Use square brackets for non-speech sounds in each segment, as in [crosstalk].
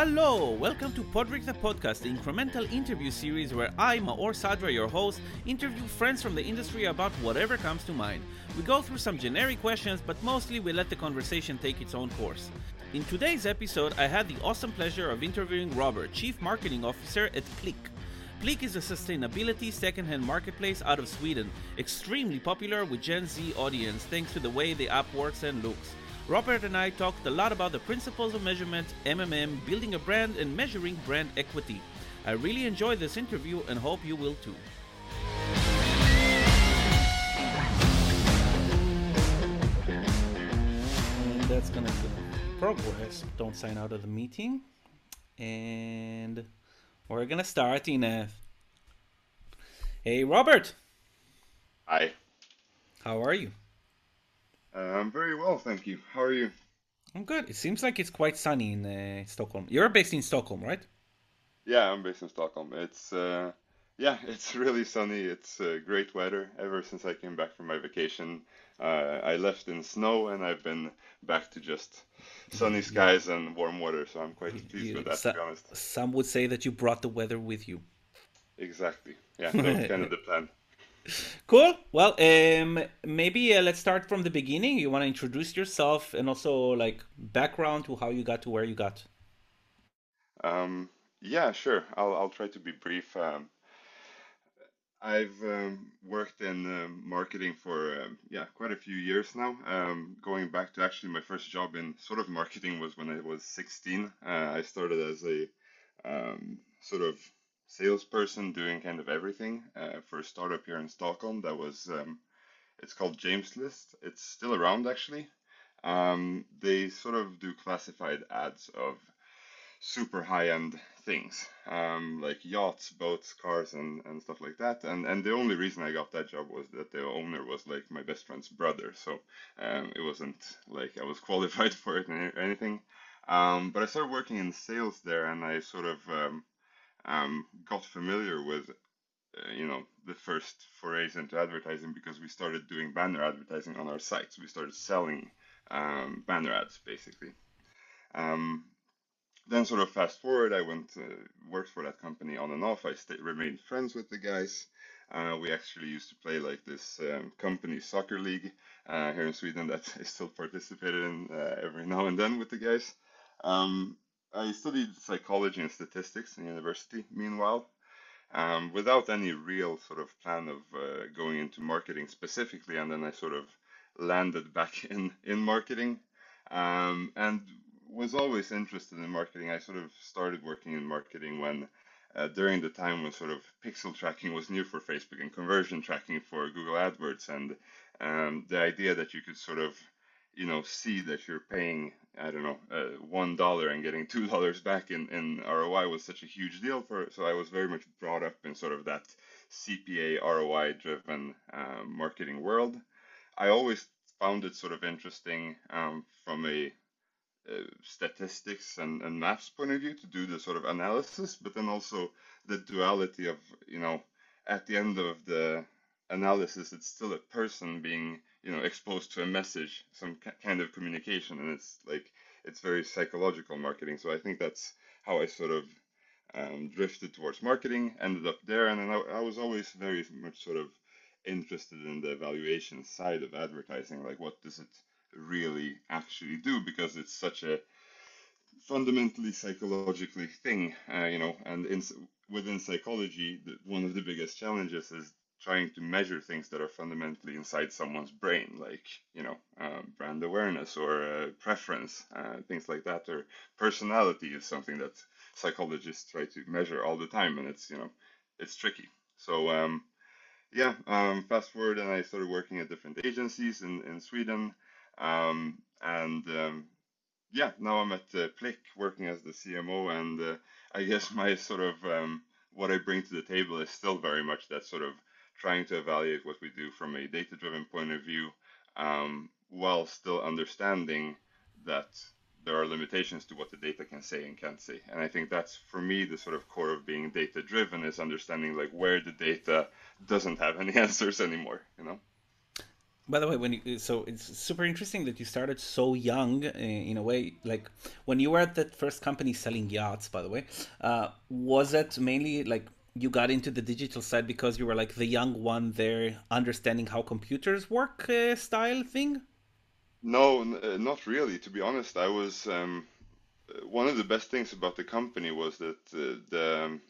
Hello, welcome to Podrick the Podcast, the incremental interview series where I, Maor Sadra, your host, interview friends from the industry about whatever comes to mind. We go through some generic questions, but mostly we let the conversation take its own course. In today's episode, I had the awesome pleasure of interviewing Robert, Chief Marketing Officer at Plick. Plick is a sustainability secondhand marketplace out of Sweden, extremely popular with Gen Z audience thanks to the way the app works and looks. Robert and I talked a lot about the principles of measurement, MMM, building a brand, and measuring brand equity. I really enjoyed this interview and hope you will too. And that's gonna go progress. Don't sign out of the meeting. And we're gonna start in a. Hey, Robert. Hi. How are you? Uh, I'm very well, thank you. How are you? I'm good. It seems like it's quite sunny in uh, Stockholm. You're based in Stockholm, right? Yeah, I'm based in Stockholm. It's uh, yeah, [laughs] it's really sunny. It's uh, great weather ever since I came back from my vacation. Uh, I left in snow and I've been back to just sunny [laughs] skies and warm water. So I'm quite [laughs] pleased You- with that, so- to be honest. Some would say that you brought the weather with you. Exactly. Yeah, that's kind of the plan. Cool. Well, um, maybe uh, let's start from the beginning. You want to introduce yourself and also like background to how you got to where you got. Um, yeah, sure. I'll I'll try to be brief. Um, I've um, worked in um marketing for um, yeah quite a few years now. Um, going back to actually my first job in sort of marketing was when I was 16. Uh, I started as a um, sort of salesperson doing kind of everything uh, for a startup here in Stockholm. That was um, it's called James List. It's still around actually. Um, they sort of do classified ads of super high-end things, um, like yachts, boats, cars, and, and stuff like that. And and the only reason I got that job was that the owner was like my best friend's brother, so um, it wasn't like I was [laughs] qualified for it or anything. Um, but I started working in sales there, and I sort of um, um, got familiar with uh, you know the first forays into advertising because we started doing banner advertising on our sites. We started selling um, banner ads basically. Um, then sort of fast forward, I went uh, worked for that company on and off. I stayed, remained friends with the guys. Uh, we actually used to play like this um, company soccer league uh, here in Sweden that [laughs] I still participated in uh, every now and then with the guys. I studied psychology and statistics in university. Meanwhile, um, without any real sort of plan of uh, going into marketing specifically, and then I sort of landed back [laughs] in in marketing, um, and was always interested in marketing. I sort of started working in marketing when uh, during the time when sort of pixel tracking was new for Facebook and conversion tracking for Google AdWords, and um, the idea that you could sort of you know see that you're paying I don't know uh, one dollar and getting two [laughs] dollars back in, in ROI was such a huge deal for so I was very much brought up in sort of that CPA ROI driven uh, marketing world. I always found it sort of interesting um, from a uh, statistics and, and maths point of view to do the sort of analysis, but then also the duality of, you know, at the end of the analysis, it's still a person being, you know, exposed to a message, some kind of communication, and it's like, it's very psychological marketing. So I think that's how I sort of um, drifted towards marketing, ended up there, and then I, I was always very much sort of interested in the evaluation side of advertising, like what does it really actually do because it's such a fundamentally psychologically thing, uh, you know, and in, within psychology, the, one of the biggest challenges is trying to measure things that are fundamentally inside someone's brain, like, you know, uh, brand awareness or uh, preference, uh, things like that, or personality is something that psychologists try to measure all the time, and it's, you know, it's tricky. So, um, yeah, um, fast forward, and I started working at different agencies in, in Sweden. Um, and um, yeah, now I'm at uh, Plick working as the CMO, and uh, I guess [laughs] my sort of um, what I bring to the table is still very much that sort of trying to evaluate what we do from a data-driven point of view, um, while still understanding that there are limitations to what the data can say and can't say. And I think that's for me the sort of core of being data-driven is understanding like where the data doesn't have any [laughs] answers anymore. You know. By the way, when you, so it's super interesting that you started so young uh, in a way. Like when you were at that first company selling yachts, by the way, uh, was it mainly like you got into the digital side because you were like the young one there, understanding how computers work, uh, style thing? No, uh, not really. To be honest, I was um, uh, one of the best things about the company was that uh, the um,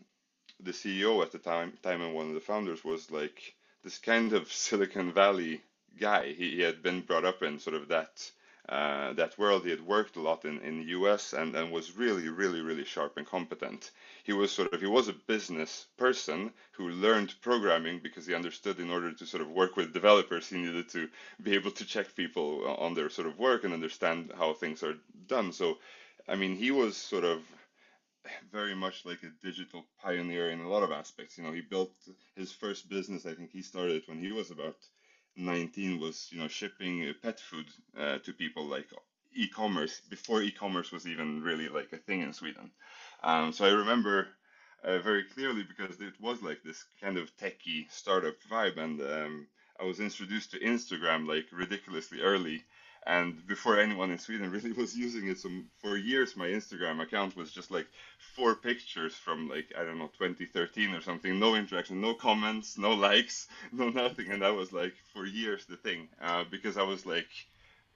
the CEO at the time, time and one of the founders was like this kind of [laughs] Silicon Valley guy. He, he had been brought up in sort of that uh, that world. He had worked a lot in, in the US and, and was really, really, really sharp and competent. He was sort of he was a business person who learned programming because he understood in order to sort of work with developers, he needed to be able to check people on their sort of work and understand how things are done. So, I mean, he was sort of very much like a digital pioneer in a lot of aspects. You know, he built his first business. I think he started when he was about 19 was you know shipping pet food uh, to people like e-commerce before e-commerce was even really like a thing in Sweden. Um, so I remember uh, very clearly because it was like this kind of techie startup vibe, and um, I was introduced to Instagram like ridiculously early and before anyone in Sweden really [laughs] was using it, so for years my Instagram account was just like four pictures from like I don't know 2013 or something, no interaction, no comments, no [laughs] likes, no nothing, and that was like for years the thing uh, because I was like,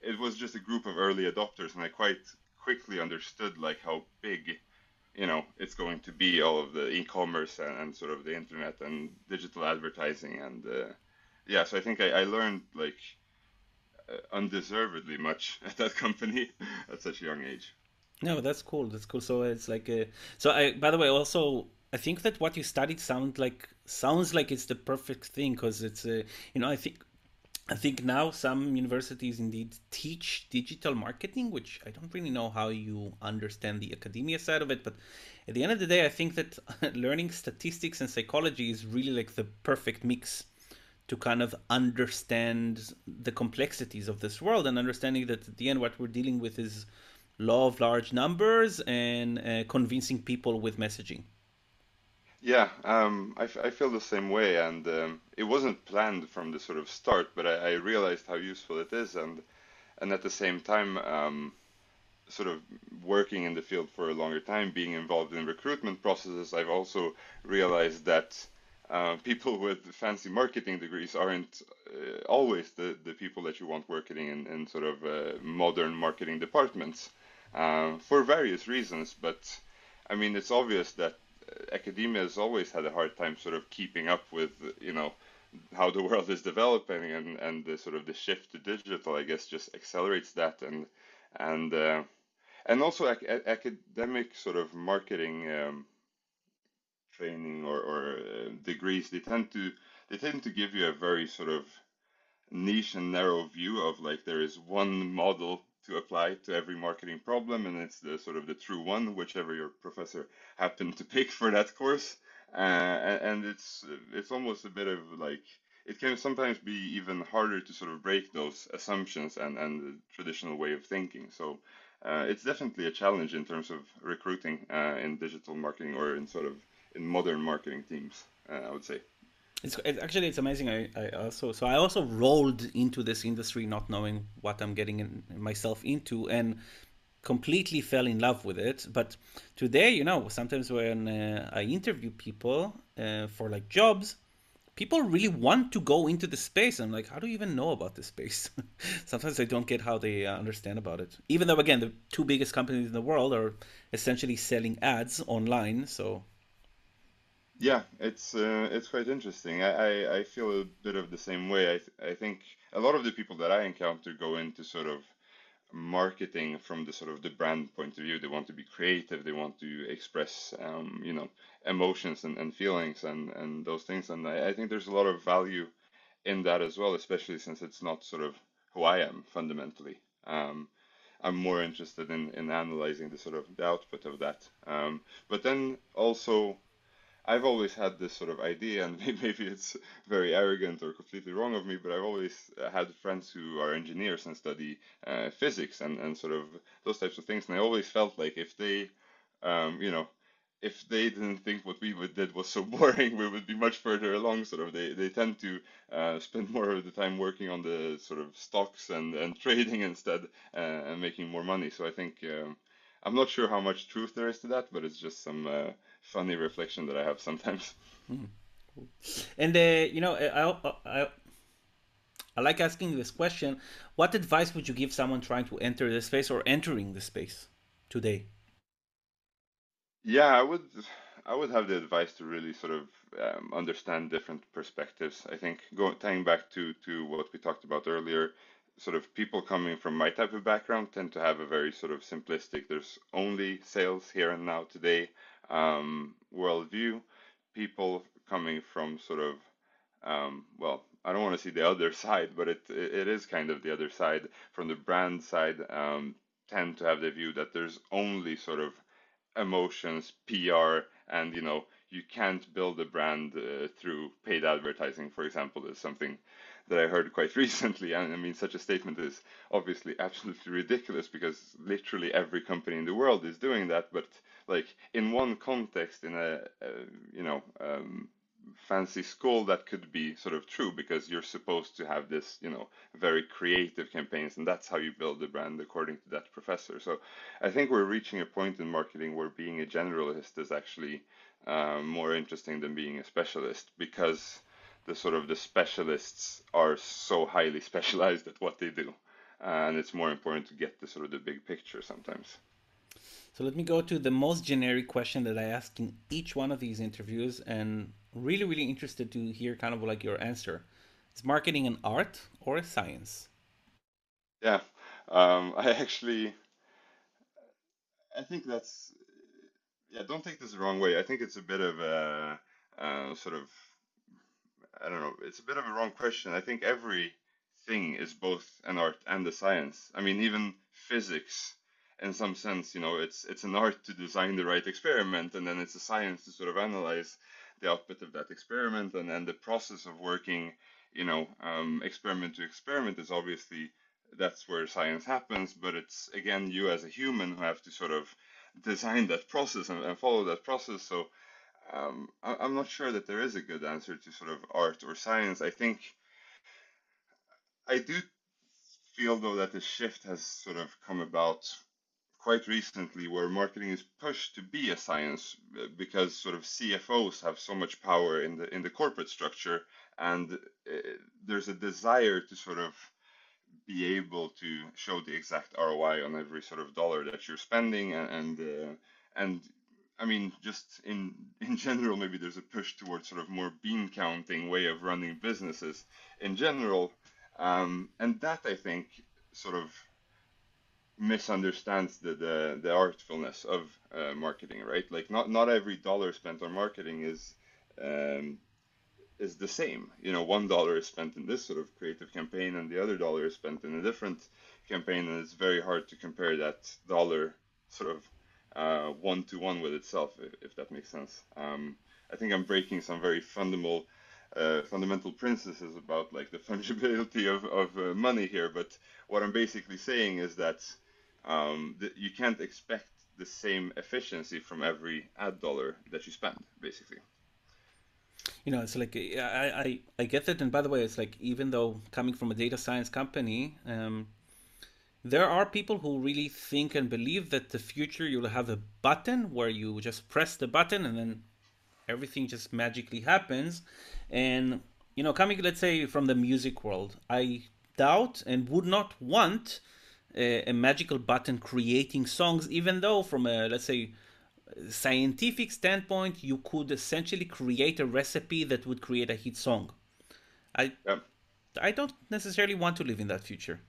it was just a group of early adopters, and I quite quickly understood like how big you know it's going to be all of the e-commerce and, and sort of the internet and digital advertising and uh, yeah so i think I, I learned like Uh, undeservedly much [laughs] at that company [laughs] at such a young age. No, that's cool. That's cool. So it's like a, so I by the way also I think that what you studied sound like sounds like it's the perfect thing because it's a, you know I think I think now some universities indeed teach digital marketing, which I don't really know how you understand the academia side of it, but at the end of the day, I think that [laughs] learning statistics and psychology is really like the perfect mix to kind of understand the complexities of this world and understanding that at the end what we're dealing with is law of large numbers and uh, convincing people with messaging. Yeah um, I, I feel the same way and um, it wasn't planned from the sort of start but I, I, realized how useful it is and and at the same time um, sort of working in the field for a longer time being involved in recruitment processes i've also realized that uh, people with fancy marketing degrees aren't uh, always the, the people that you want working in, in sort of uh, modern marketing departments uh, for various reasons. But I mean, it's obvious that uh, academia has always had a hard time sort of keeping up with, you know, how the world is developing and, and the sort of the shift to digital, I guess, just accelerates that. And, and, and also ac- academic sort of marketing um, training or, or uh, degrees, they tend to they tend to give you a very sort of niche and narrow view of like there is one model to apply to every marketing problem and it's the sort of the true one whichever your professor happened to [laughs] pick for that course. Uh, and it's it's almost a bit of like it can sometimes be even harder to sort of break those assumptions and and the traditional way of thinking. So uh, it's definitely a challenge in terms of recruiting uh, in digital marketing or in sort of in modern marketing teams. Uh, I would say. It's it, actually it's amazing. I, I also so I also rolled into this industry not knowing what I'm getting in, myself into and completely fell in love with it. But today, you know, sometimes when uh, I interview people uh, for like jobs, people really want to go into the space. I'm like, how do you even know about this space? [laughs] sometimes I don't get how they uh, understand about it. Even though, again, the two biggest companies in the world are essentially selling ads online, so yeah, it's uh, it's quite interesting. I, I, I, feel a bit of the same way. I, th- I think a lot of the people that I encounter go into sort of marketing from the sort of the brand point of view. They want to be creative. They want to express, um, you know, emotions and, and feelings and, and those things. And I, I think there's a lot of value in that as well, especially since it's not sort of who I am fundamentally. Um, I'm more interested in, in analyzing the sort of the output of that. Um, but then also I've always had this sort of idea, and [laughs] maybe it's very arrogant or completely wrong of me, but I've always uh, had friends who are engineers and study uh, physics and, and sort of those types of things. And I always felt like if they, um, you know, if they didn't think what we did was so [laughs] boring, we would be much further along. Sort of, they, they tend to uh, spend more of the time working on the sort of stocks and, and [laughs] trading instead uh, and making more money. So I think um, I'm not sure how much truth there is to that, but it's just some uh, funny reflection that I have sometimes. [laughs] Mm, cool. And uh, you know, I, I I like asking this question. What advice would you give someone trying to enter the space or entering the space today? Yeah, I would I would have the advice to really sort of um, understand different perspectives. I think going tying back to to what we talked about earlier, sort of people coming from my type of background tend to have a very sort of simplistic. There's only sales here and now today um, worldview. People coming from sort of um, well, I don't want to see the other [laughs] side, but it it is kind of the other side. From the brand side, um, tend to have the view that there's only sort of emotions, PR, and you know you can't build a brand uh, through paid advertising, for example, is something that I heard quite [laughs] recently. And I mean, such a statement is obviously [laughs] absolutely ridiculous because literally every company in the world is doing that. But like in one context, in a, a you know um, fancy school that could be sort of true because you're supposed to have this you know very creative campaigns and that's how you build the brand according to that professor. So i think we're reaching a point in marketing where being a generalist is actually um, more interesting than being a specialist because the sort of the specialists are so highly [laughs] specialized at what they do and it's more important to get the sort of the big picture sometimes so let me go to the most generic question that I ask in each one of these interviews, and really, really interested to hear kind of like your answer. Is marketing an art or a science? Yeah, um, [laughs] I actually, I think that's, yeah. Don't take this the wrong way. I think it's a bit of a, a sort of, I don't know. It's a bit of a wrong question. I think everything is both an art and a science. I mean, even physics in some sense, you know, it's it's an art to design the right experiment, and then it's a science to sort of analyze the output of that experiment, and then the process of working, you know, um, experiment to experiment is obviously that's where science happens, but it's again you as a human who have to sort of design that process and, and follow that process. So um, I, I'm not sure that there is a good answer to sort of art or science. I think I do feel though that the shift has sort of come about quite recently where marketing is pushed to be a science uh, because sort of CFOs have so much power in the in the corporate structure and uh, there's a desire to sort of be able to show the exact ROI on every sort of dollar that you're spending and and, uh, and I mean just in [laughs] in general maybe there's a push towards sort of more bean counting way of running businesses in general. Um, and that I think sort of misunderstands the, the, the artfulness of uh, marketing, right? Like not not every dollar spent on marketing is um, is the same. You know, one dollar is spent in this sort of creative campaign, and the other dollar is spent in a different campaign, and it's very hard to compare that dollar sort of one to one with itself, if, if that makes sense. Um, I think I'm breaking some very fundamental uh, fundamental principles about like the [laughs] fungibility of, of uh, money here, but what I'm basically saying is that um, you can't expect the same efficiency from every ad dollar that you spend, basically. You know, it's like I, I, I get that, and by the way, it's like even though coming from a data science company, um, there are people who really think and believe that the future you'll have a button where you just press the button and then everything just magically happens. And you know, coming let's say from the music world, I doubt and would not want a, a magical button creating songs, even though from a let's say scientific standpoint, you could essentially create a recipe that would create a hit song. I I don't necessarily want to live in that future.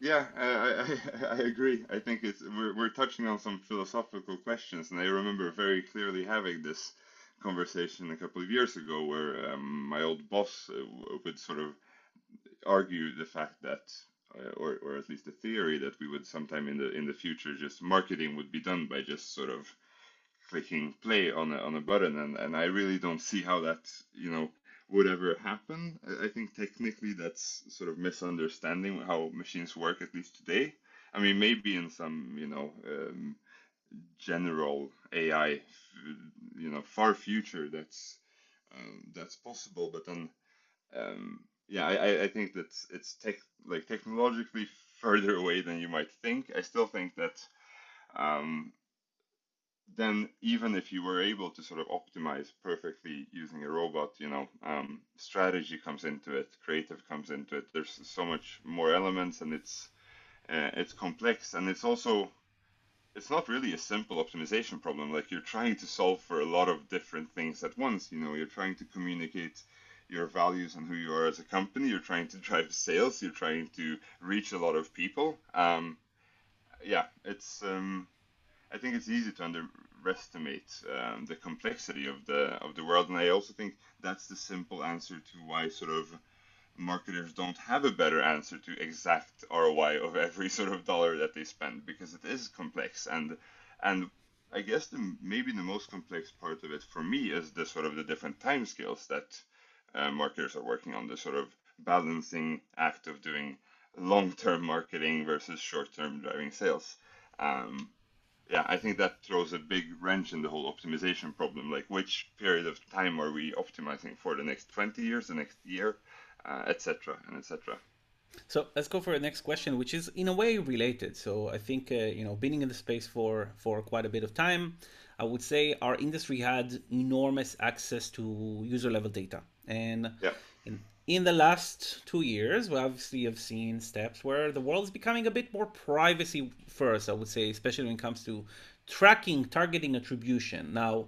Yeah, I, I, [laughs] I agree. I think it's we're, we're touching on some philosophical questions, and I remember very clearly having this conversation a couple of years ago, where um, my old boss uh, would sort of argue the fact that or, or at least a theory that we would sometime in the in the future just marketing would be done by just sort of clicking play on a, on a button and, and I really don't see how that you know would ever happen. I think technically that's sort of misunderstanding how machines work at least today. I mean maybe in some you know um, general AI, you know, far future that's um, that's possible. But then, um, yeah, I, I think that it's tech like technologically further away than you might think. I still think that um, then even if you were able to sort of optimize perfectly using a robot, you know, um, strategy comes into it, creative comes into it. There's so much more elements, and it's uh, it's complex, and it's also it's not really a simple optimization problem. Like you're trying to solve for a lot of different things at once. You know, you're trying to communicate your values and who you are as a company. You're trying to drive sales. You're trying to reach a lot of people. Um, yeah, it's. Um, I think it's easy to underestimate um, the complexity of the of the world, and I also think that's the simple answer to why sort of marketers don't have a better answer to exact ROI of every [laughs] sort of dollar that they spend because it is complex and and I guess the maybe the most complex part of it for me is the sort of the different time scales that uh, marketers are working on the sort of balancing act of doing long-term marketing versus short-term driving sales. Um, yeah, I think that throws a big wrench in the whole optimization problem. Like, which period of time are we optimizing for? The next 20 years, the next year, uh, etc., and etc. So let's go for the next question, which is in a way related. So I think uh, you know, being in the space for for quite a bit of time, I would say our industry had enormous access to user level data, and yeah. in, in the last two years, we obviously have seen steps where the world is becoming a bit more privacy first, I would say, especially when it comes to tracking, targeting, attribution. Now,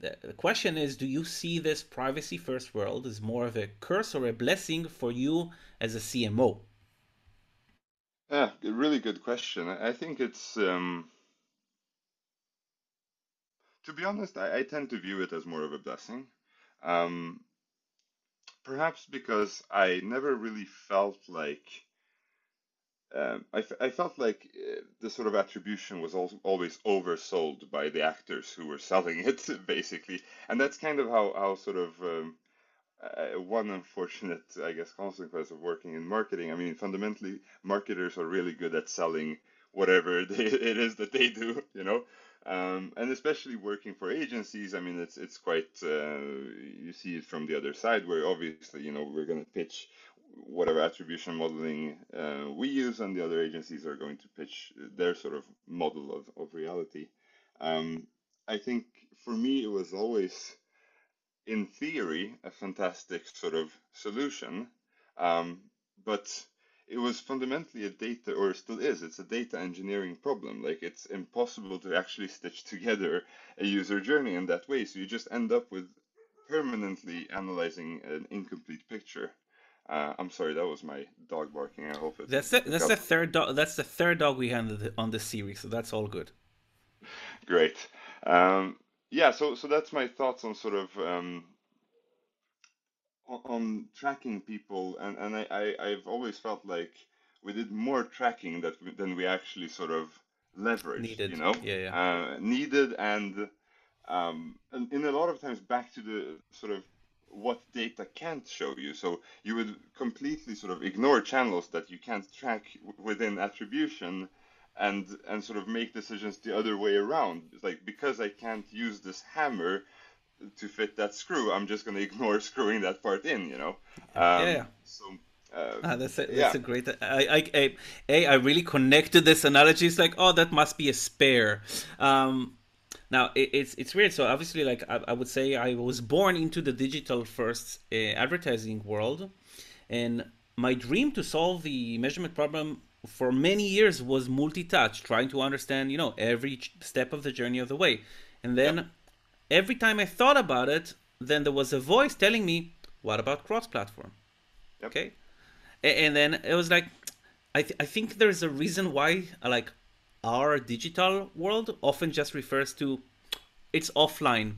the question is do you see this privacy first world as more of a curse or a blessing for you as a CMO? Yeah, a really good question. I think it's, um, to be honest, I, I, tend to view it as more of a blessing. Um, perhaps because I never really felt like um, I, I felt like uh, the sort of attribution was also always oversold by the actors who were selling it, [laughs] basically, and that's kind of how how sort of um, uh, one unfortunate, I guess, consequence of working in marketing. I mean, fundamentally, marketers are really good at selling whatever [laughs] they, it is that they do, you know. Um, and especially working for agencies, I mean, it's it's quite uh, you see it from the other side, where obviously, you know, we're going to pitch whatever attribution modeling uh, we use, and the other agencies are going to pitch their sort of model of of reality. Um, I think for me, it was always, in theory, a fantastic sort of solution, um, but it was fundamentally a data, or still is, it's a data engineering problem. Like it's impossible to actually stitch [laughs] together a user journey in that way. So you just end up with permanently analyzing an incomplete picture. Uh, I'm sorry, that was my dog barking. I hope it. That's the, that's the third dog. That's the third dog we had on the series, so that's all good. Great. Um, yeah, so so that's my thoughts on sort of um, on tracking people, and and I, I I've always felt like we did more tracking that we, than we actually sort of leveraged. Needed. You know, yeah, yeah. Uh, needed and um, and in a lot of times back to the sort of what data can't show you. So you would completely sort of ignore channels that you can't track within attribution and and sort of make decisions the other way around. It's like because I can't use this hammer, to fit that screw, I'm just going [laughs] to ignore screwing that part in, you know? Um, yeah. So. Uh, ah, that's a, that's yeah. a great. I, I, I, I really connected this analogy. It's like, oh, that must be a spare. Um, now it, it's it's weird. So obviously, like I, I, would say, I was born into the digital first uh, advertising world, and my dream to solve the measurement problem for many years was multi-touch, trying to understand, you know, every step of the journey of the way, and then. Yep every time I thought about it, then there was a voice telling me, "What about cross-platform?" Yep. Okay, and then it was like, I th- I think there's a reason why like our digital world often just refers to it's offline,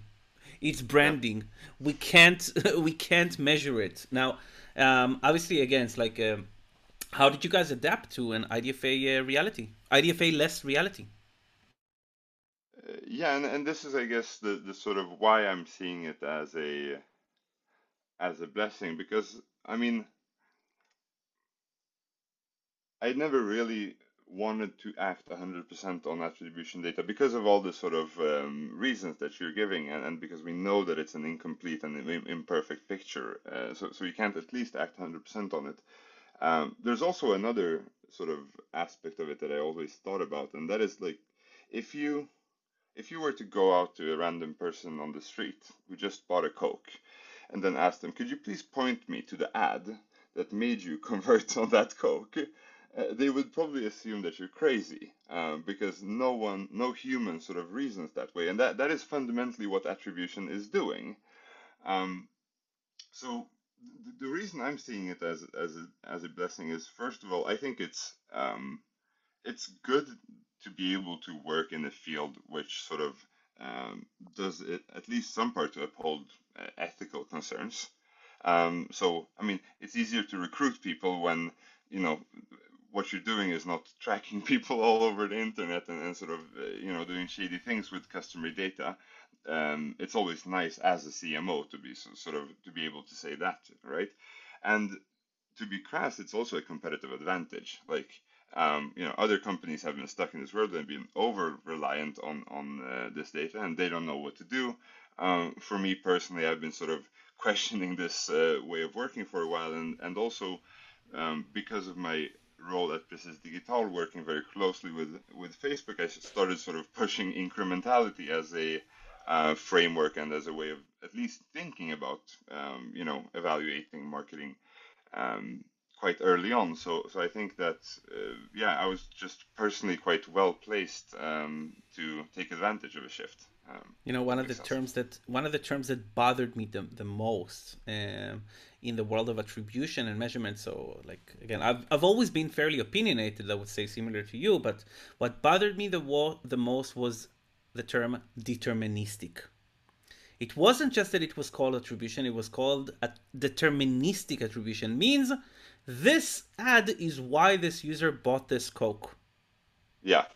it's branding. Yep. We can't [laughs] we can't measure it now. Um, obviously, again, it's like. Um, how did you guys adapt to an IDFA uh, reality? IDFA less reality? Yeah, and, and this is, I guess, the, the sort of why I'm seeing it as a as a blessing because I mean, I never really wanted to act 100% on attribution data because of all the sort of um, reasons that you're giving, and, and, because we know that it's an incomplete and imperfect picture. Uh, so, so you can't at least act 100% on it. Um, there's also another sort of aspect of it that I always thought about, and that is like if you if you were to go out to a random person on the street who just bought a Coke and then ask them, could you please point me to the ad that made you [laughs] convert on that Coke? Uh, they would probably assume that you're crazy um, because no one, no human sort of reasons that way. And that, that is fundamentally what attribution is doing. Um, so the, the reason I'm seeing it as, as, a, as a blessing is, first of all, I think it's, um, it's good to be able to work in a field which sort of um, does it, at least some part to uphold uh, ethical concerns. Um, so, I mean, it's easier to recruit people when, you know, what you're doing is not tracking [laughs] people all over the internet and, and sort of, uh, you know, doing shady things with customer data. Um, it's always nice as a CMO to be so, sort of to be able to say that, right? And to be crass, it's also a competitive advantage. Like, um, you know, other companies have been stuck in this world and been over reliant on on uh, this data, and they don't know what to do. Um, for me personally, I've been sort of [laughs] questioning this uh, way of working for a while, and and also um, because of my role at Precis Digital, working very closely with with Facebook, I started sort of pushing incrementality as a uh, framework and as a way of at least thinking about, um, you know, evaluating marketing um, quite early on. So, so I think that uh, yeah, I was just personally quite well placed um, to take advantage of a shift. Um, you know, one of the sense. terms that one of the terms that bothered me the, the most um, in the world of attribution and measurement. So, like again, I've I've always been fairly opinionated. I would say similar to you, but what bothered me the wo- the most was the term deterministic. It wasn't just that it was called attribution; it was called a deterministic attribution. Means this ad is why this user bought this Coke. Yeah,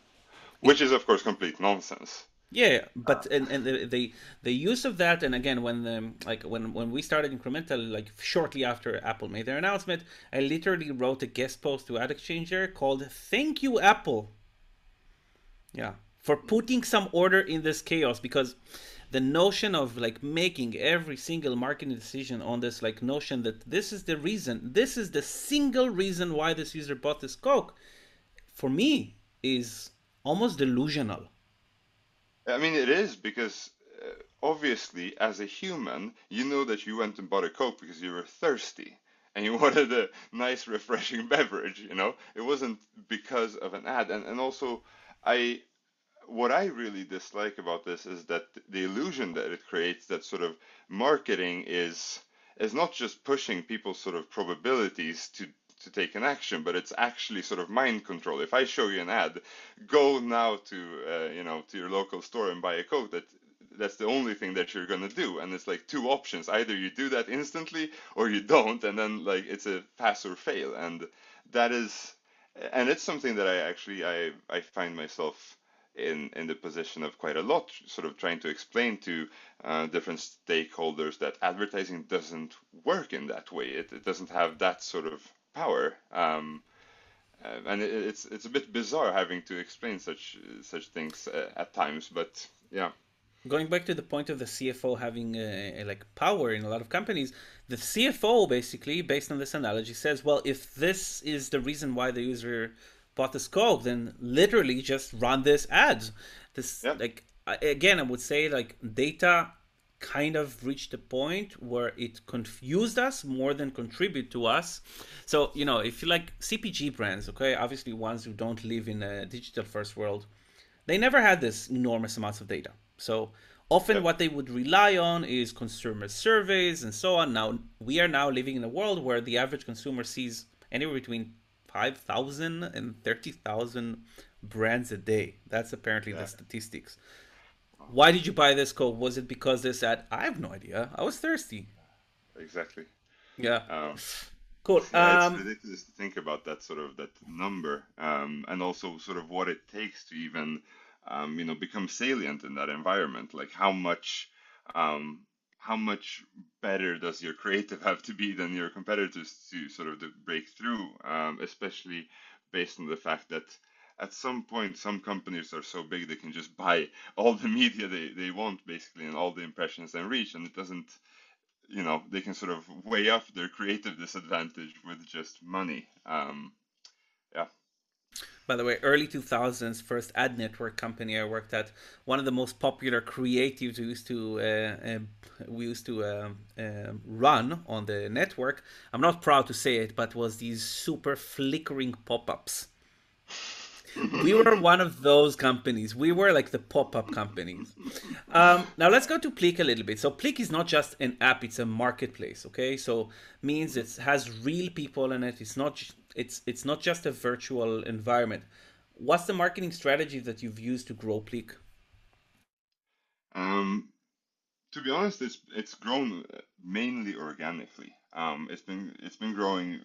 which is of course complete nonsense. Yeah, but uh. and, and the, the the use of that, and again, when the like when when we started incremental, like shortly after Apple made their announcement, I literally wrote a guest post to AdExchanger called "Thank you, Apple." Yeah, for putting some order in this chaos because the notion of like making every single marketing decision on this like notion that this is the reason this is the single reason why this user bought this coke for me is almost delusional. I mean it is because uh, obviously as a human you know that you went and bought a coke because you were thirsty and you [laughs] wanted a nice refreshing beverage you know? It wasn't because of an ad. And, and also i what I really dislike about this is that the illusion that it creates that sort of marketing is is not just pushing people's sort of probabilities to to take an action, but it's actually sort of mind control. If I show you an ad, go now to uh, you know to your local store and buy a coat. That that's the only thing that you're gonna do, and it's like two options: either you do that instantly or you don't, and then like it's a pass or fail, and that is, and it's something that I actually I I find myself in in the position of quite a lot, sort of trying to explain to uh, different stakeholders that advertising doesn't work in that way. It, it doesn't have that sort of power. Um, uh, and it, it's it's a bit bizarre having to explain such such things uh, at times, but yeah. Going back to the point of the CFO having a, like power in a lot of companies, the CFO basically, based on this analogy, says, well, if this is the reason why the user bought the scope, then literally just run this ads. This like again, I would say like data kind of reached a point where it confused us more than contribute to us. So you know, if you like CPG brands, okay, obviously ones who don't live in a digital first world, they never had this enormous amounts of data. So often yep. what they would rely on is consumer surveys and so on. Now we are now living in a world where the average consumer sees anywhere between 5,000 and 30,000 brands a day. That's apparently yeah. the statistics. Why did you buy this coat? Was it because this ad? I have no idea. I was thirsty. Exactly. Yeah. Um, cool. Yeah, um, it's ridiculous to think about that sort of that number, um, and also sort of what it takes to even, um, you know, become salient in that environment. Like how much, um, how much better does your creative have to be than your competitors to sort of break through, um, especially based on the fact that at some point, some companies are so big they can just buy all the media they, they want, basically, and all the impressions and reach, and it doesn't, you know, they can sort of weigh up their creative disadvantage with just money. Um, yeah. By the way, early 2000s, first ad network company I worked at, one of the most popular creatives we used to uh, uh, we used to uh, run on the network. I'm not proud to say it, but was these super flickering pop-ups [laughs] we were one of those companies. We were like the pop-up companies. Um, now let's go to Plick a little bit. So Plick is not just an app; it's a marketplace. Okay, so means it has real people in it. It's not it's it's not just a virtual environment. What's the marketing strategy that you've used to grow Plick? Um, to be honest, it's it's grown mainly organically. Um, it's been it's been growing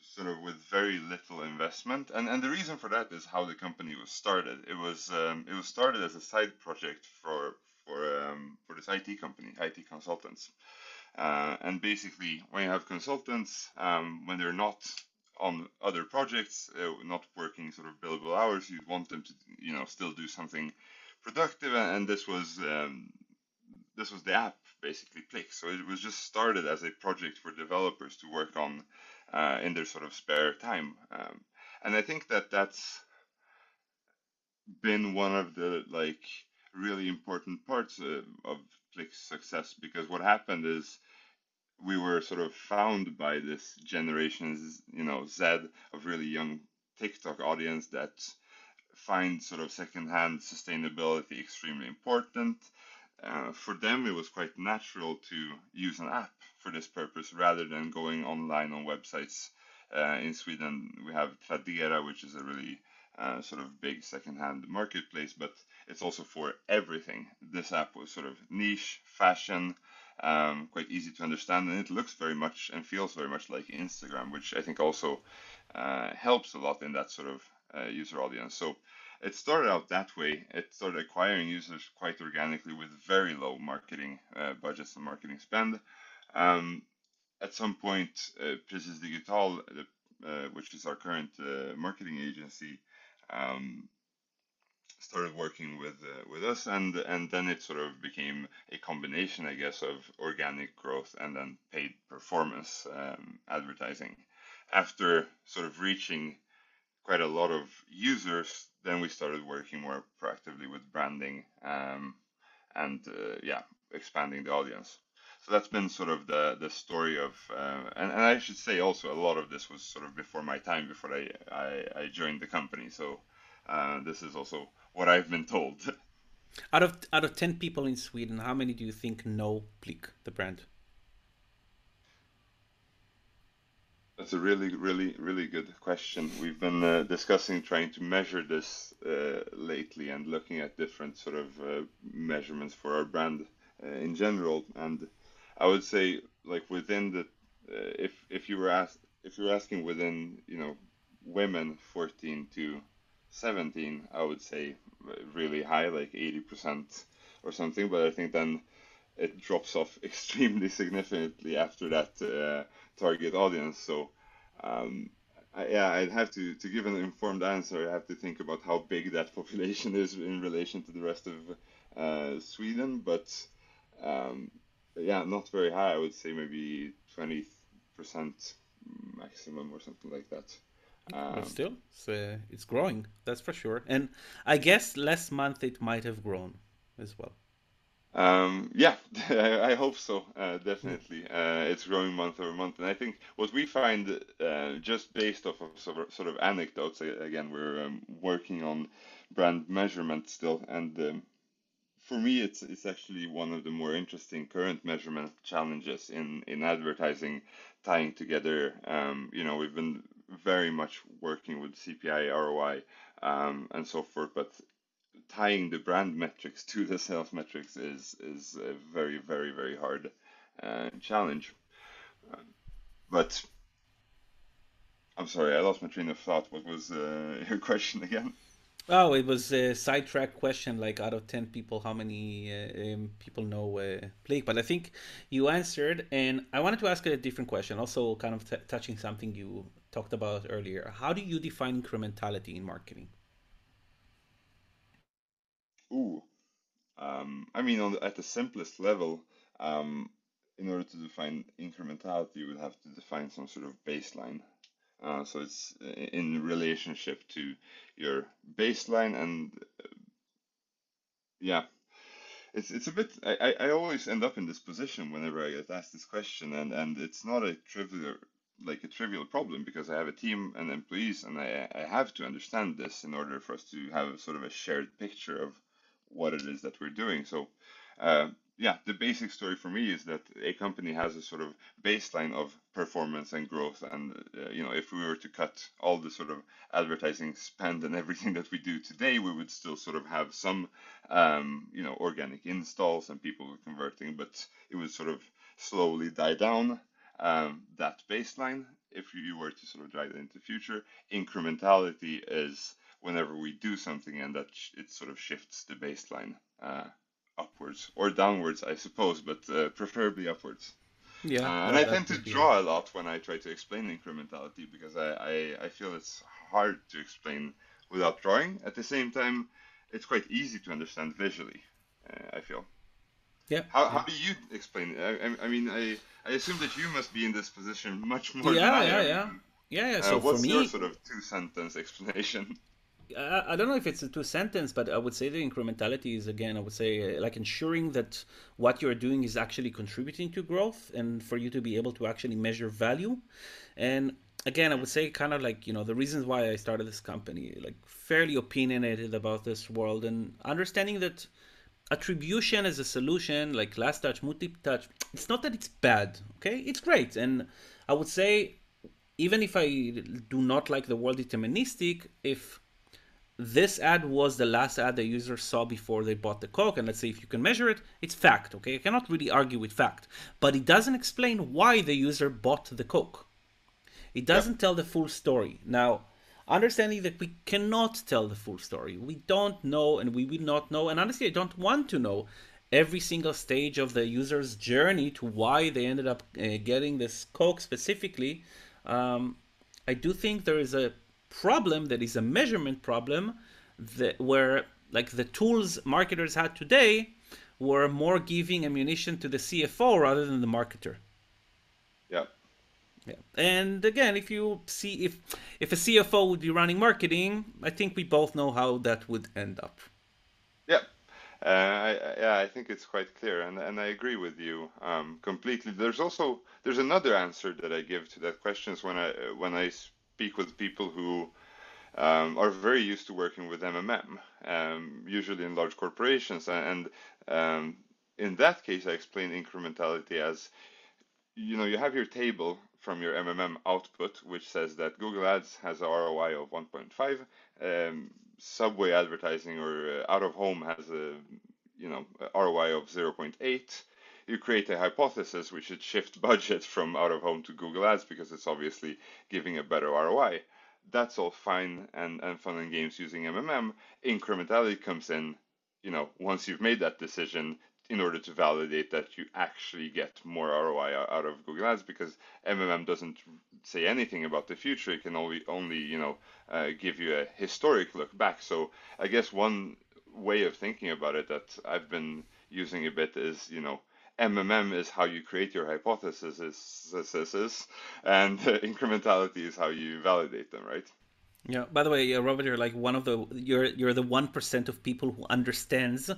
sort of with very little investment. And and the reason for that is how the company was started. It was um, it was started as a side project for for um, for this IT company, IT consultants. Uh, and basically, when you have consultants, um, when they're not on other projects, uh, not working sort of billable hours, you want them to you know still do something productive. And this was um, this was the app basically Plick. So it was just started as a project for developers to work on uh, in their sort of spare time. Um, and I think that that's been one of the like really important parts of, of success because what happened is we were sort of found by this generation's you know Z of really young TikTok audience that find sort of secondhand sustainability extremely important. Uh, for them, it was quite natural to use an app for this purpose rather than going online on websites. Uh, in Sweden, we have Tradera, which is a really uh, sort of big secondhand marketplace, but it's also for everything. This app was sort of niche, fashion, um, quite easy to understand, and it looks very much and feels very much like Instagram, which I think also uh, helps a lot in that sort of uh, user audience. So it started out that way. It started acquiring users quite organically with very low marketing uh, budgets and marketing spend. Um, at some point, uh, Precis Digital, uh, which is our current uh, marketing agency, um, started working with uh, with us, and and then it sort of became a combination, I guess, of organic growth and then paid performance um, advertising. After sort of reaching quite a lot of users, then we started working more proactively with branding um, and uh, yeah, expanding the audience so that's been sort of the the story of uh, and, and I should say also a lot of this was sort of before my time before I I, I joined the company so uh, this is also what I've been told. [laughs] Out of out of ten people in Sweden, how many do you think know Plick, the brand? That's a really, really, really good question. We've been uh, discussing trying to measure this uh, lately and looking at different sort of uh, measurements for our brand uh, in general. And I would say like within the uh, if if you were asked if you're asking within you know women 14 to 17 I would say really high like 80% or something. But I think then it drops off [laughs] extremely significantly after that uh, target audience. So um, I, yeah I'd have to to give an informed answer. I have to think about how big that [laughs] population is in relation to the rest of uh, Sweden. But um, yeah, not very high. I would say maybe 20% maximum or something like that. Um, but still, it's, uh, it's growing, that's for sure. And I guess last month it might have grown as well. Um, yeah, [laughs] I hope so. Uh, definitely, uh, it's growing month over month, and I think what we find, uh, just based off of sort of, sort of anecdotes, again, we're um, working on brand measurement still, and um, for me, it's it's actually one of the more interesting current measurement challenges in in advertising, tying together. Um, you know, we've been very much working with CPI, ROI, um, and so forth, but tying the brand metrics [laughs] to the sales metrics is is a very very very hard uh, challenge. But I'm sorry, I lost my train of thought. What was uh, [laughs] your question again? Oh, it was a sidetrack question. Like out of ten people, how many uh, um, people know uh, Plick? But I think you answered, and I wanted to ask a different question, also kind of t- touching something you talked about earlier. How do you define incrementality in marketing? Ooh, um, I mean, on the, at the simplest level, um, in order to define incrementality, you would have to define some sort of baseline. Uh, so it's in relationship to your baseline, and uh, yeah, it's it's a bit. I, I always end up in this position whenever I get asked this question, and and it's not a trivial like a trivial problem because I have a team and employees, and I I have to understand this in order for us to have sort of a shared picture of what it is that we're doing. So, uh, yeah, the basic story for me is that a company has a sort of baseline of performance and growth. And, uh, you know, if we were to cut all the sort of advertising spend and [laughs] everything that we do today, we would still sort of have some, um, you know, organic installs and people converting, but it would sort of slowly die down um, that baseline if you were to sort of drive it into the future. Incrementality is whenever we do something and that it sort of shifts the baseline uh, upwards or downwards, I suppose, but uh, preferably upwards. Yeah, uh, and I tend to draw a lot when I try to explain incrementality because I, I, I feel it's hard to explain without drawing. At the same time, it's quite easy to understand visually. Uh, I feel. Yeah. How, how do you explain it? I, I mean, I, I assume that you must be in this position much more. Yeah, yeah, yeah, yeah, yeah. So uh, what's for me, your sort of two sentence explanation? [laughs] I, don't know if it's a two sentence, but I would say the incrementality is again, I would say uh, like ensuring that what you're doing is actually contributing to growth and for you to be able to actually measure value. And again, I would say kind of like, you know, the reasons why I started this company, like fairly opinionated about this world and understanding that attribution as a solution, like last touch, multi touch, it's not that it's bad, okay? It's great. And I would say, even if I do not like the word deterministic, if this ad was the last ad the user saw before they bought the Coke, and let's say if you can measure it, it's fact, okay? I cannot really argue with fact, but it doesn't explain why the user bought the Coke. It doesn't tell the full story. Now, understanding that we cannot tell the full story, we don't know, and we will not know, and honestly, I don't want to know every single stage of the user's journey to why they ended up uh, getting this Coke specifically. Um, I do think there is a problem that is a measurement problem that where like the tools marketers had today were more giving ammunition to the CFO rather than the marketer. Yeah. Yeah. And again, if you see if if a CFO would be running marketing, I think we both know how that would end up. Yeah. Uh, I, yeah, I think it's quite clear, and, and I agree with you um, completely. There's also there's another answer that I give to that question when I when I speak with people who um, are very used to working with MMM, um, usually in large corporations. And um, in that case, I explain incrementality as you know, you have your table from your MMM output, which says that Google Ads has a ROI of 1.5, um, Subway advertising or uh, out of home has a you know ROI of 0.8 you create a hypothesis which should shift [laughs] budget from out of home to Google Ads because it's obviously giving a better ROI. That's all fine and, and fun and games using MMM. Incrementality comes in, you know, once you've made that decision in order to validate that you actually get more ROI out of Google Ads because MMM doesn't say anything about the future. It can only, only you know, uh, give you a historic look back. So I guess one way of thinking about it that I've been using a bit is, you know, MMM is how you create your hypotheses, and [laughs] incrementality is how you validate them, right? Yeah. By the way, yeah, Robert, you're like one of the you're you're the one percent of people who understands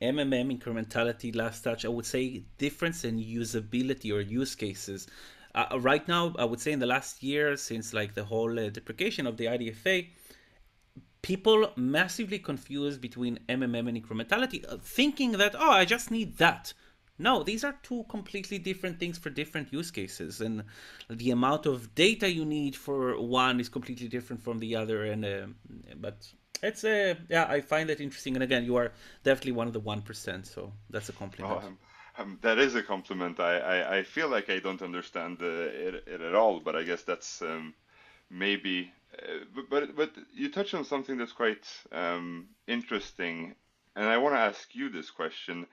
MMM incrementality, last touch. I would say difference in usability or use cases. Uh, right now, I would say in the last year, since like the whole uh, deprecation of the IDFA, people massively confused between MMM and incrementality, uh, thinking that oh, I just need that no, these are two completely different things for different use cases, and the amount of data you need for one is completely different from the other. And uh, but it's a uh, yeah, I find that interesting. And again, you are definitely one of the one percent, so that's a compliment. Oh, um, um, that is a compliment. I, I, I, feel like I don't understand uh, it, it, at all, but I guess that's um, maybe. Uh, but, but but you touch on something that's quite um, interesting, and I want to ask you this question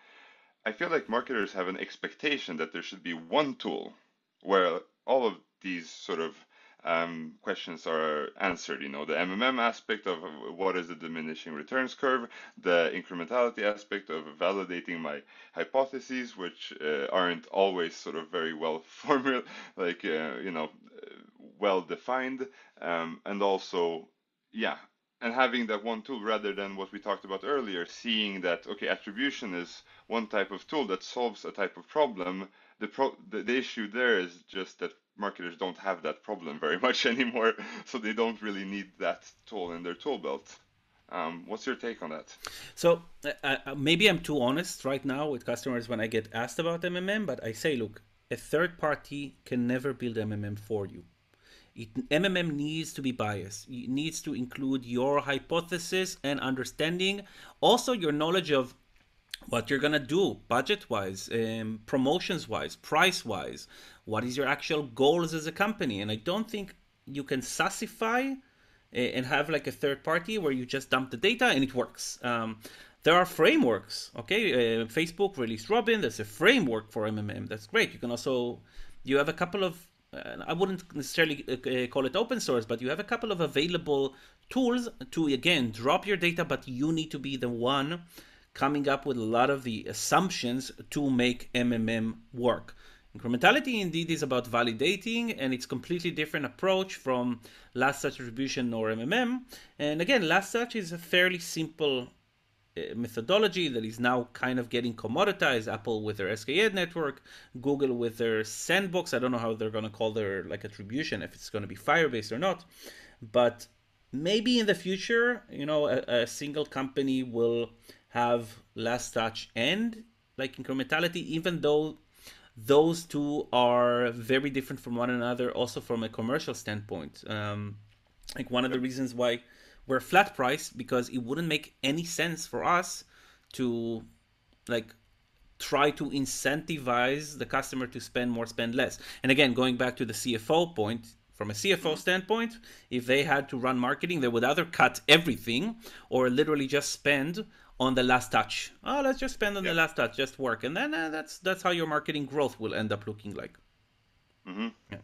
I feel like marketers have an expectation that there should be one tool where all of these sort of um, questions are answered. You know, the MMM aspect of what is the diminishing returns curve, the incrementality aspect of validating my hypotheses, which uh, aren't always sort of very well [laughs] formulated, like uh, you know, well defined, um, and also, yeah, and having that one tool rather than what we talked about earlier, seeing that okay, attribution is one type of tool that solves a type of problem. The, pro- the, the issue there is just that marketers don't have that problem very [laughs] much anymore, so they don't really need that tool in their tool belt. Um, what's your take on that? So uh, uh, maybe I'm too honest right now with customers when I get asked about MMM, but I say, look, a third party can never build MMM for you. It, MMM needs to be biased. It needs to include your hypothesis and understanding, also your knowledge of what you're gonna do budget wise, um, promotions wise, price wise, what is your actual goals as a company? And i don't think you can sassify eh, and have like a third party where you just dump the data and it works. Um, there are frameworks okay? Uh, facebook released Robyn. There's a framework for mmm that's great. You can also you have a couple of i wouldn't necessarily uh, call it open source but you have a couple of available tools to again drop your data but you need to be the one coming up with a lot of the assumptions to make mmm work Incrementality indeed is about validating, and it's completely different approach from last touch attribution or MMM. And again, last touch is a fairly simple uh, methodology that is now kind of getting commoditized. Apple with their SKAdNetwork, Google with their sandbox. I don't know how they're going to call their like attribution, if it's going to be Firebase or not. But maybe in the future, you know, a, a single company will have last touch and like incrementality, even though those two are very different from one another also from a commercial standpoint um, like one of the reasons why we're flat price because it wouldn't make any sense for us to like try to incentivize the customer to spend more spend less and again going back to the cfo point from a cfo standpoint if they had to run marketing they would either cut everything or literally just spend on the last touch. Oh, let's just spend on yeah. the last touch, just work, and then uh, that's that's how your marketing growth will end up looking like. Mm-hmm. Yeah.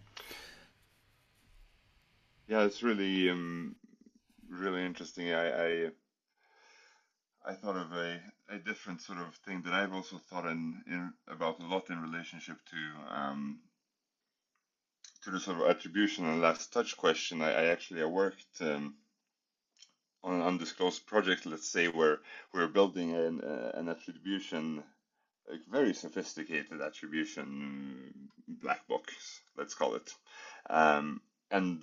Yeah, it's really um, really interesting. I, I I thought of a, a different sort of thing that I've also thought in, in about a lot in relationship to um, to the sort of attribution and last touch question. I, I actually I worked um, on an undisclosed project, let's say, where we're building an, uh, an attribution, a very sophisticated attribution black box, let's call it. Um, and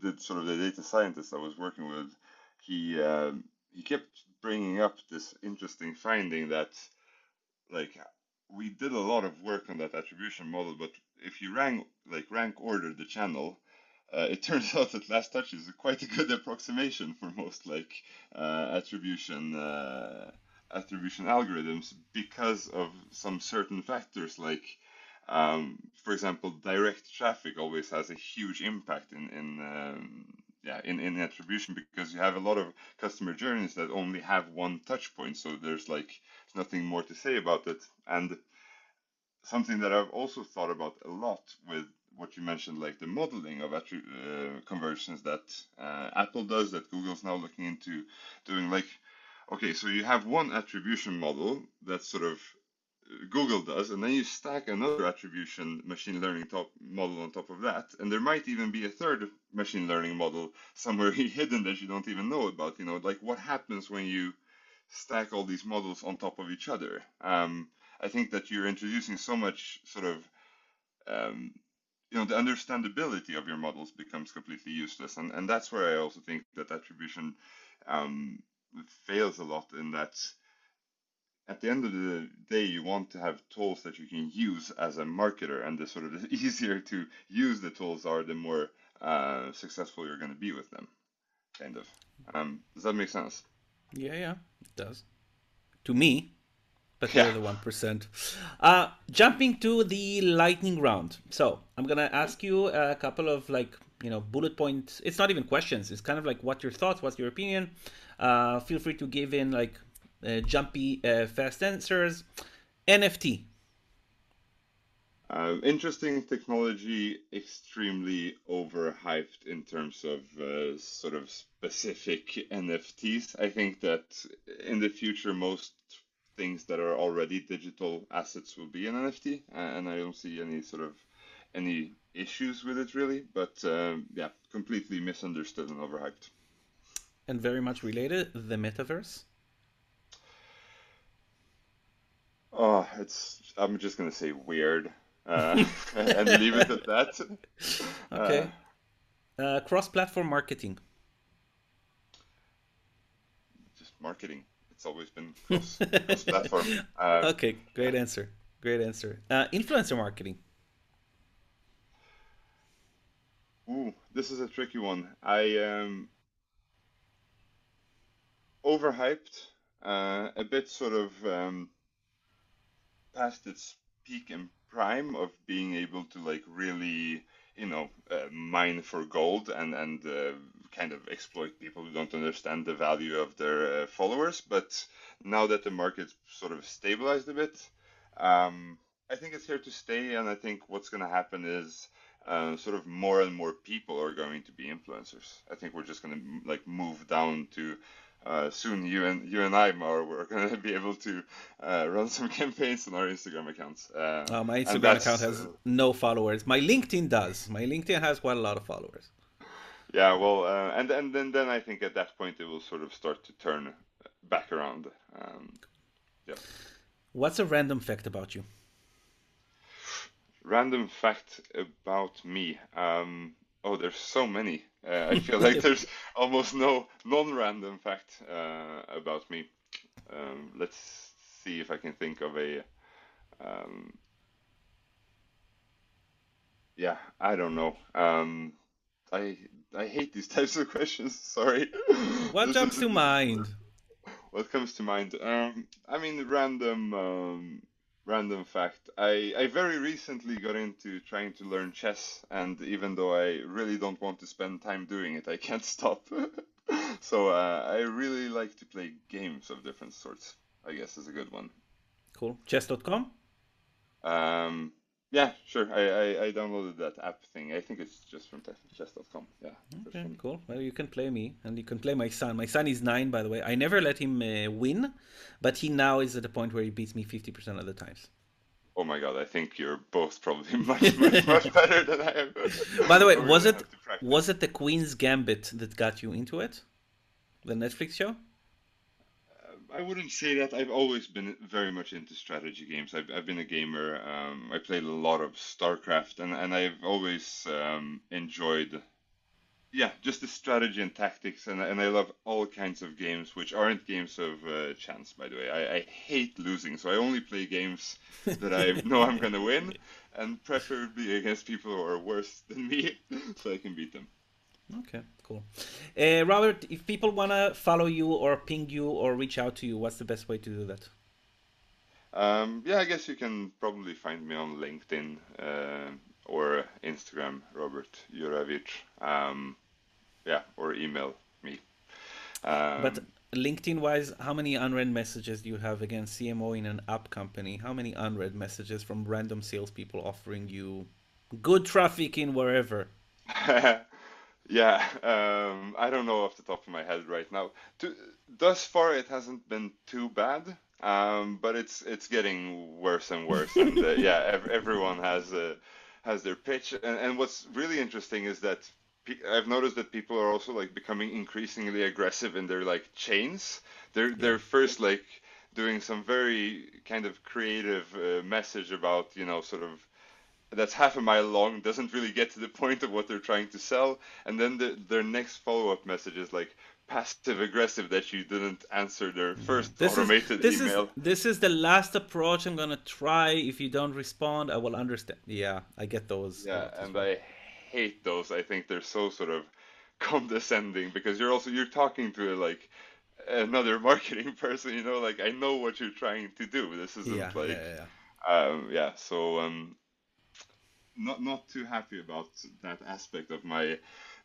the sort of the data scientist I was working with, he um, he kept bringing up this interesting finding that, like, we did a lot of work on that attribution model, but if you rank like rank order the channel, uh, it [laughs] turns out that last touch is quite a good approximation for most like uh, attribution uh, attribution algorithms because of some certain factors like um, for example direct traffic always has a huge impact in in um, yeah in, in attribution because you have a lot of customer journeys that only have one touch point so there's like nothing more to say about it and something that I've also thought about a lot with what you mentioned, like the modeling of uh, conversions that uh, Apple does, that Google's now looking into doing. Like, okay, so you have one attribution model that sort of Google does, and then you stack another attribution machine learning top model on top of that, and there might even be a third machine learning model somewhere [laughs] hidden that you don't even know about. You know, like what happens when you stack all these models on top of each other. Um, I think that you're introducing so much sort of um, you know the understandability of your models becomes completely useless and and that's where i also think that attribution um, fails a lot in that at the end of the day you want to have tools that you can use as a marketer and the sort of [laughs] the easier to use the tools are the more uh, successful you're going to be with them kind of um, does that make sense yeah yeah it does to me but yeah. the one percent. Uh, jumping to the lightning round. So I'm gonna ask you a couple of like you know bullet points. It's not even questions. It's kind of like what your thoughts, what's your opinion. Uh, feel free to give in like jumpy, uh, fast answers. NFT. Uh, interesting technology, extremely overhyped in terms of uh, sort of specific NFTs. I think that in the future, most things that are already digital assets will be an NFT, and I don't see any sort of any issues with it really. But um, yeah, completely misunderstood and overhyped. And very much related, the metaverse. Oh, it's. I'm just gonna say weird uh, [laughs] and leave it at that. [laughs] Okay. Uh, uh, cross-platform marketing. Just marketing. It's always been cross, platform [laughs] uh, okay, great answer. Great answer. Uh, influencer marketing. Ooh, this is a tricky one. I um overhyped, uh, a bit sort of um, past its peak and prime of being able to like really you know uh, mine for gold and and uh, kind of exploit people who don't understand the value of their uh, followers. But now that the market's sort of stabilized a bit um, i think it's here to stay. And i think what's going to happen is uh, sort of more and more people are going to be influencers. I think we're just going to like move down to uh, soon you and you and I, Mar, we're [laughs] going to be able to uh, run some [laughs] campaigns on our Instagram accounts. Uh, oh, my Instagram account has uh, no followers. My LinkedIn does. My LinkedIn has quite a lot of followers. Yeah, well, uh, and and then then I think at that point it will sort of start to turn back around. Um, yeah. What's a random fact about you? Random fact about me. Um, oh, there's so many. Uh, I feel [laughs] like there's almost no non-random fact uh, about me. Um, let's see if I can think of a. Um, yeah, I don't know. Um, I I hate these [laughs] types of questions. Sorry. What comes to mind? What comes to mind? Um, I mean, random um, random fact. I, I very recently got into trying to learn chess, and even though I really don't want to spend time doing it, I can't [laughs] stop. [laughs] so uh, I really like to play games of different sorts. I guess is a good one. Cool. Chess.com. Um, yeah, sure. I, I, I, downloaded that app thing. I think it's just from chess.com. Yeah. Okay, cool. Well, you can play me and you can play my son. My son is nine, by the way. I never let him uh, win, but he now is at the point where he beats me 50% of the times. Oh my god, I think you're both probably [laughs] much, much, [laughs] much better than I am. [laughs] By the way, was it was it the Queen's Gambit that got you into it? The Netflix show? I wouldn't say that. I've always been very much into strategy games. I've, I've been a gamer. Um, I played a lot of StarCraft, and, and I've always um, enjoyed, yeah, just the strategy and tactics. And, and I love all kinds of games, which aren't games of uh, chance, by the way. I, I hate losing, so I only play games [laughs] that I know I'm going to win, and preferably against people who are worse than me, [laughs] so I can beat them. Okay, cool. Uh, Robert, if people want to follow you or ping you or reach out to you, what's the best way to do that? Um, yeah, I guess you can probably find me on LinkedIn uh, or Instagram, Robert Juravic. Um, yeah, or email me. Um, but LinkedIn wise, how many unread messages do you have against CMO in an app company? How many unread messages from random salespeople offering you good traffic in wherever? [laughs] Yeah, [laughs] um, I don't know off the top of my head right now. To, thus far, it hasn't been too bad, um, but it's it's getting worse and worse. and uh, yeah, [laughs] ev- everyone has uh, has their pitch. And, and what's really interesting is that pe- I've noticed that people are also like becoming increasingly aggressive in their like chains. They're yeah. they're first like doing some very kind of creative uh, message about you know sort of that's half a mile long, doesn't really get to the point of what they're trying to sell, and then the, their next follow-up message is like passive aggressive that you didn't answer their first this automated is, this email. Is, this is the last approach I'm gonna try. If you don't respond, I will understand. Yeah, I get those. Yeah, and well. I hate those. I think they're so sort of [laughs] condescending because you're also you're talking to like another [laughs] marketing person. You know, like I know what you're trying to do. This isn't yeah, like. Yeah, yeah. Um, yeah, so um, not not too happy about that aspect of my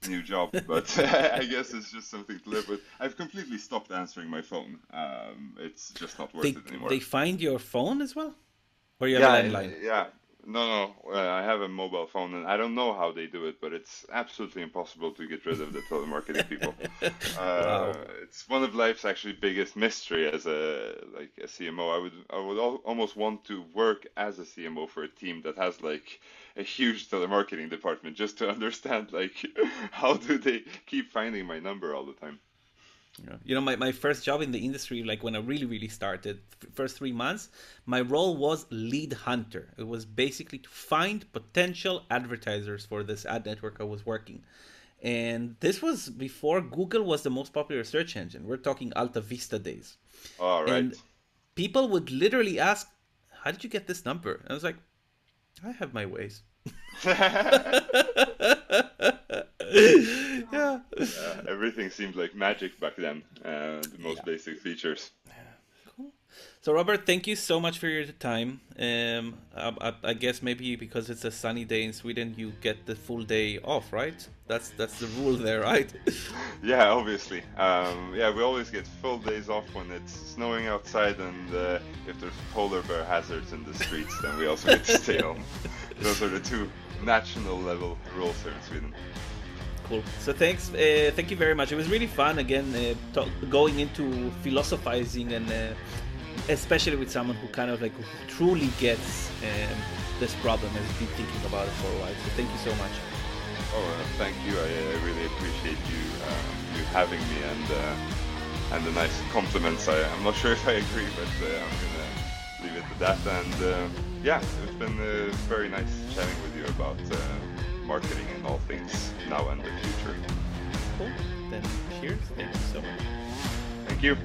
new job, [laughs] but [laughs] I guess it's just something to live with. I've completely stopped answering my phone. Um, it's just not worth they, it anymore. They find your phone as well, or you have yeah, landline? Yeah, No, no, uh, I have a mobile phone, and I don't know how they do it, but it's absolutely impossible to get rid of the telemarketing people. [laughs] Uh, wow. It's one of life's actually biggest mystery as a like a CMO. I would I would al- almost want to work as a CMO for a team that has like a huge telemarketing department just to [laughs] understand like how do they keep finding my number all the time. Yeah. You know, my, my first job in the industry, like when I really, really started, first three months, my role was lead hunter. It was basically to find potential advertisers for this ad network I was working. And this was before Google was the most popular search engine. We're talking Alta Vista days. All right. And people would literally ask, How did you get this number? And I was like, I have my ways. [laughs] yeah. yeah. Everything seemed like magic back then. Uh, the most yeah. basic features. Cool. So Robert, thank you so much for your time. Um, I, I, guess maybe because it's a sunny day in Sweden, you get the full day off, right? That's that's the rule there, right? [laughs] yeah, obviously. Um, yeah, we always get full days off when it's snowing outside, and uh, if there's polar bear hazards in the streets, then we also get to stay [laughs] home. Those are the two national level rules here in Sweden cool. So thanks, uh, thank you very much. It was really fun again, uh, talk, going into philosophizing and uh, especially with someone who kind of like truly gets um, this problem and has been thinking about it for a while. So thank you so much. Oh, uh, thank you. I, I, really appreciate you um, you having me and uh, and the nice compliments. I, am not sure if I agree, but uh, I'm gonna leave it at that. And yeah, it's been uh, very nice chatting with you about uh, marketing and all things now and the future. Cool. Then cheers. Thank you so much. Thank you.